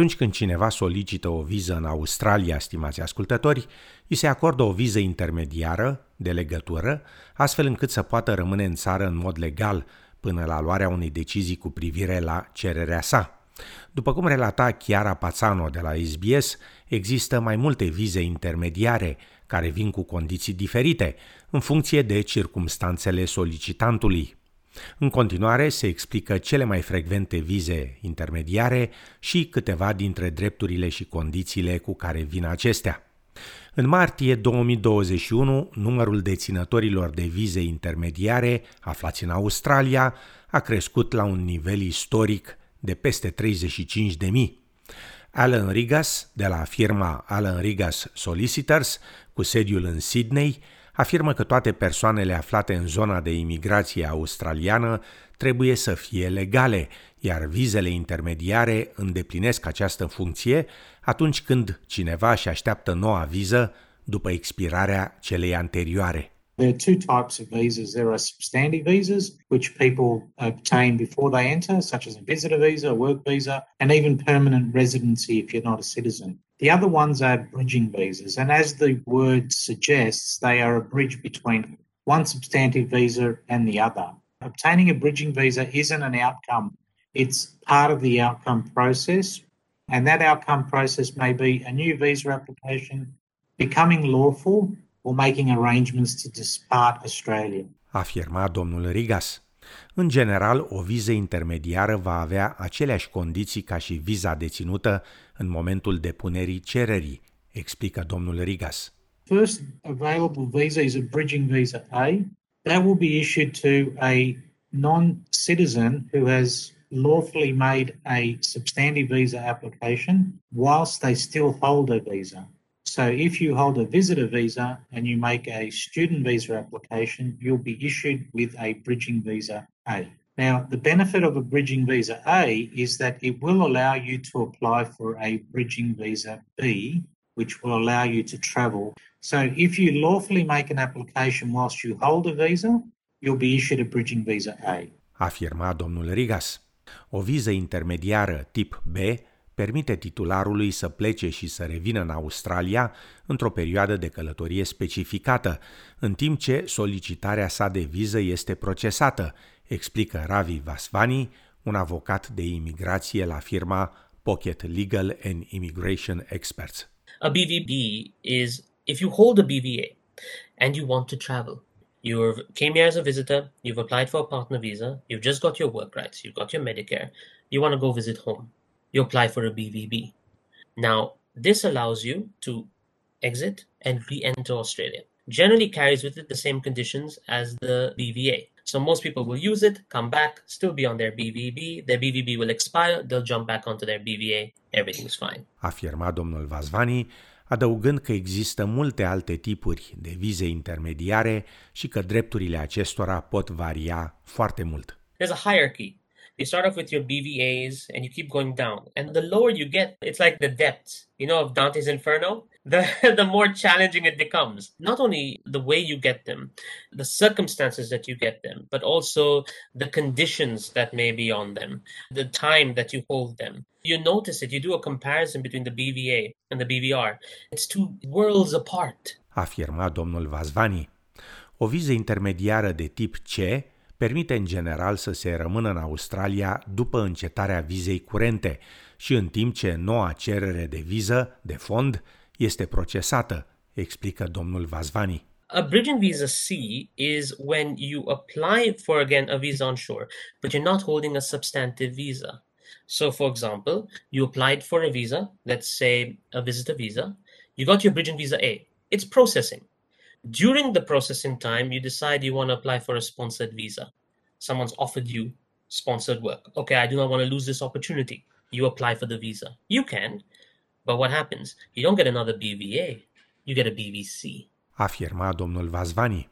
Atunci când cineva solicită o viză în Australia, stimați ascultători, îi se acordă o viză intermediară, de legătură, astfel încât să poată rămâne în țară în mod legal până la luarea unei decizii cu privire la cererea sa. După cum relata Chiara Pațano de la SBS, există mai multe vize intermediare care vin cu condiții diferite, în funcție de circumstanțele solicitantului. În continuare se explică cele mai frecvente vize intermediare și câteva dintre drepturile și condițiile cu care vin acestea. În martie 2021, numărul deținătorilor de vize intermediare aflați în Australia a crescut la un nivel istoric de peste 35 de mii. Alan Rigas, de la firma Alan Rigas Solicitors, cu sediul în Sydney, afirmă că toate persoanele aflate în zona de imigrație australiană trebuie să fie legale, iar vizele intermediare îndeplinesc această funcție atunci când cineva își așteaptă noua viză după expirarea celei anterioare. There are two types of visas. There are substantive visas, which people obtain before they enter, such as a visitor visa, a work visa, and even permanent residency if you're not a citizen. The other ones are bridging visas, and as the word suggests, they are a bridge between one substantive visa and the other. Obtaining a bridging visa isn't an outcome, it's part of the outcome process, and that outcome process may be a new visa application, becoming lawful, or making arrangements to depart Australia. Afirma domnul Rigas. În general, o viză intermediară va avea aceleași condiții ca și viza deținută în momentul depunerii cererii, explică domnul Rigas. First available visa is a bridging visa A. That will be issued to a non-citizen who has lawfully made a substantive visa application whilst they still hold a visa. So if you hold a visitor visa and you make a student visa application, you'll be issued with a bridging visa A. Now, the benefit of a bridging visa A is that it will allow you to apply for a bridging visa B, which will allow you to travel. So if you lawfully make an application whilst you hold a visa, you'll be issued a bridging visa A. Afirma domnul Rigas. O viză intermediară tip B permite titularului să plece și să revină în Australia într-o perioadă de călătorie specificată, în timp ce solicitarea sa de viză este procesată, explică Ravi Vasvani, un avocat de imigrație la firma Pocket Legal and Immigration Experts. A BVB is if you hold a BVA and you want to travel. You came here as a visitor, you've applied for a partner visa, you've just got your work rights, you've got your Medicare, you want to go visit home. You apply for a BVB. Now, this allows you to exit and re enter Australia. Generally carries with it the same conditions as the BVA. So most people will use it, come back, still be on their BVB, their BVB will expire, they'll jump back onto their BVA, everything's fine. Afirma domnul Vasvani, adăugând că există multe alte tipuri de vize intermediare și că drepturile acestora pot varia foarte mult. There's a hierarchy you start off with your BVAs and you keep going down. And the lower you get, it's like the depths, you know, of Dante's Inferno. The, the more challenging it becomes. Not only the way you get them, the circumstances that you get them, but also the conditions that may be on them, the time that you hold them. You notice it, you do a comparison between the BVA and the BVR. It's two worlds apart. Afirma domnul Vasvani. O viză intermediară de tip C permite în general să se rămână în Australia după încetarea vizei curente și în timp ce noua cerere de viză, de fond, este procesată, explică domnul Vasvani. A bridging visa C is when you apply for again a visa on shore, but you're not holding a substantive visa. So, for example, you applied for a visa, let's say a visitor visa, you got your bridging visa A. It's processing. During the processing time, you decide you want to apply for a sponsored visa. Someone's offered you sponsored work. Okay, I do not want to lose this opportunity. You apply for the visa. You can, but what happens? You don't get another BVA, you get a BVC. Afirma domnul Vasvani.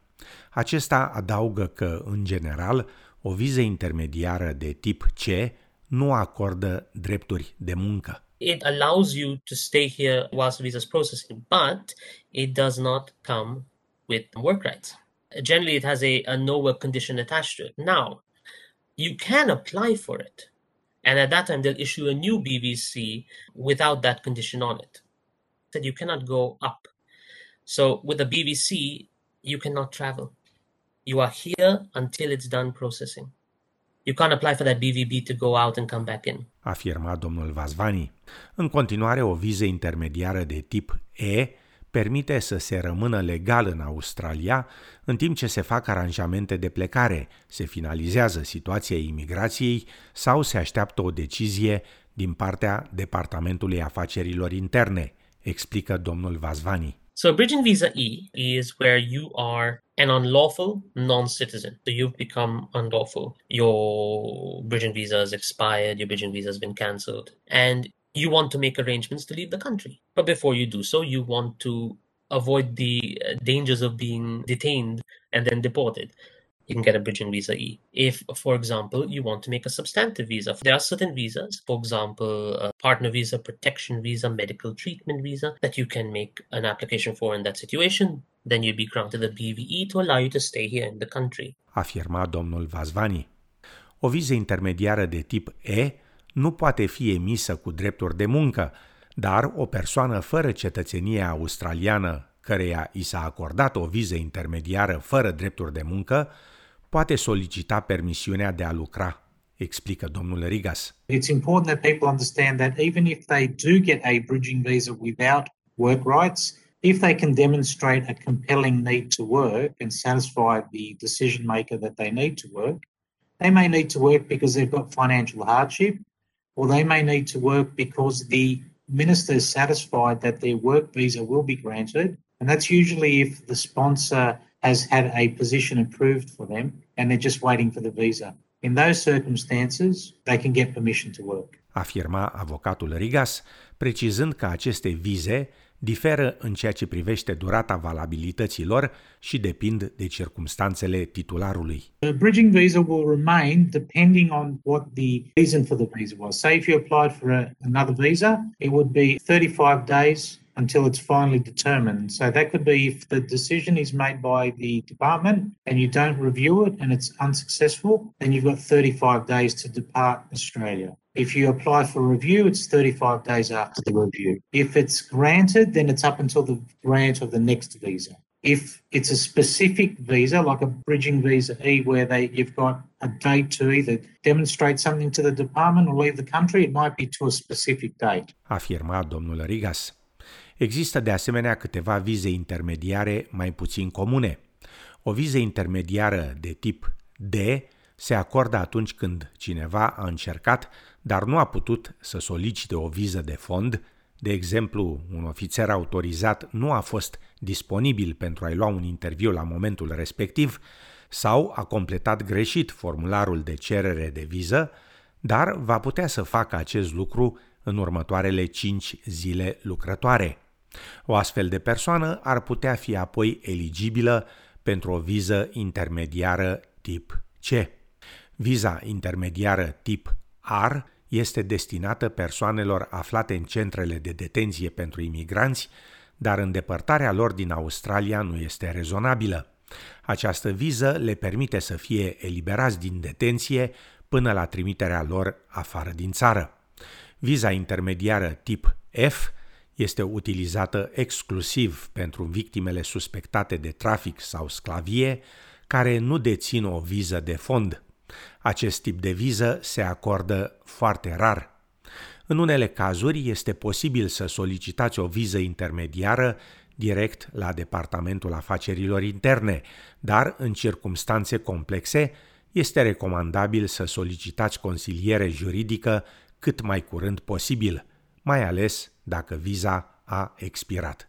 Acesta adaugă că, în general, o viză intermediară de tip C nu acordă drepturi de muncă. It allows you to stay here whilst the visa is processing, but it does not come with work rights. Generally, it has a, a no work condition attached to it. Now, you can apply for it And at that time, they'll issue a new BVC without that condition on it. That you cannot go up. So with a BVC, you cannot travel. You are here until it's done processing. You can't apply for that BVB to go out and come back in. Afirma domnul Vasvani. În continuare, o viză intermediară de tip E permite să se rămână legal în Australia în timp ce se fac aranjamente de plecare, se finalizează situația imigrației sau se așteaptă o decizie din partea Departamentului Afacerilor Interne, explică domnul Vasvani. So, bridging visa E is where you are an unlawful non-citizen. So you've become unlawful. Your bridging visa has expired. Your bridging visa has been cancelled, and you want to make arrangements to leave the country. But before you do so, you want to avoid the uh, dangers of being detained and then deported. You can get a bridging visa E. If, for example, you want to make a substantive visa, there are certain visas, for example, partner visa, protection visa, medical treatment visa, that you can make an application for in that situation. Then you'd be granted a BVE to allow you to stay here in the country. Afirma domnul Vasvani. O viză intermediară de tip E nu poate fi emisă cu drepturi de muncă, dar o persoană fără cetățenie australiană căreia i s-a acordat o viză intermediară fără drepturi de muncă, poate solicita permisiunea de a lucra, explică domnul Rigas. It's important that people understand that even if they do get a bridging visa without work rights, if they can demonstrate a compelling need to work and satisfy the decision maker that they need to work, they may need to work because they've got financial hardship or they may need to work because the minister is satisfied that their work visa will be granted. And that's usually if the sponsor has had a position approved for them and they're just waiting for the visa. In those circumstances, they can get permission to work. Afirma avocatul Rigas, precizând că aceste vize diferă în ceea ce privește durata valabilității lor și depind de circumstanțele titularului. The bridging visa will remain depending on what the reason for the visa was. Say if you applied for a, another visa, it would be 35 days until it's finally determined. So that could be if the decision is made by the department and you don't review it and it's unsuccessful, then you've got 35 days to depart Australia. If you apply for review, it's 35 days after the review. If it's granted, then it's up until the grant of the next visa. If it's a specific visa, like a bridging visa E, where they you've got a date to either demonstrate something to the department or leave the country, it might be to a specific date. Afirma domnul Rigas. Există de asemenea câteva vize intermediare mai puțin comune. O viză intermediară de tip D se acordă atunci când cineva a încercat, dar nu a putut să solicite o viză de fond, de exemplu, un ofițer autorizat nu a fost disponibil pentru a-i lua un interviu la momentul respectiv sau a completat greșit formularul de cerere de viză, dar va putea să facă acest lucru în următoarele 5 zile lucrătoare. O astfel de persoană ar putea fi apoi eligibilă pentru o viză intermediară tip C. Viza intermediară tip R este destinată persoanelor aflate în centrele de detenție pentru imigranți, dar îndepărtarea lor din Australia nu este rezonabilă. Această viză le permite să fie eliberați din detenție până la trimiterea lor afară din țară. Viza intermediară tip F este utilizată exclusiv pentru victimele suspectate de trafic sau sclavie care nu dețin o viză de fond. Acest tip de viză se acordă foarte rar. În unele cazuri este posibil să solicitați o viză intermediară direct la Departamentul Afacerilor Interne, dar în circumstanțe complexe este recomandabil să solicitați consiliere juridică cât mai curând posibil, mai ales dacă viza a expirat.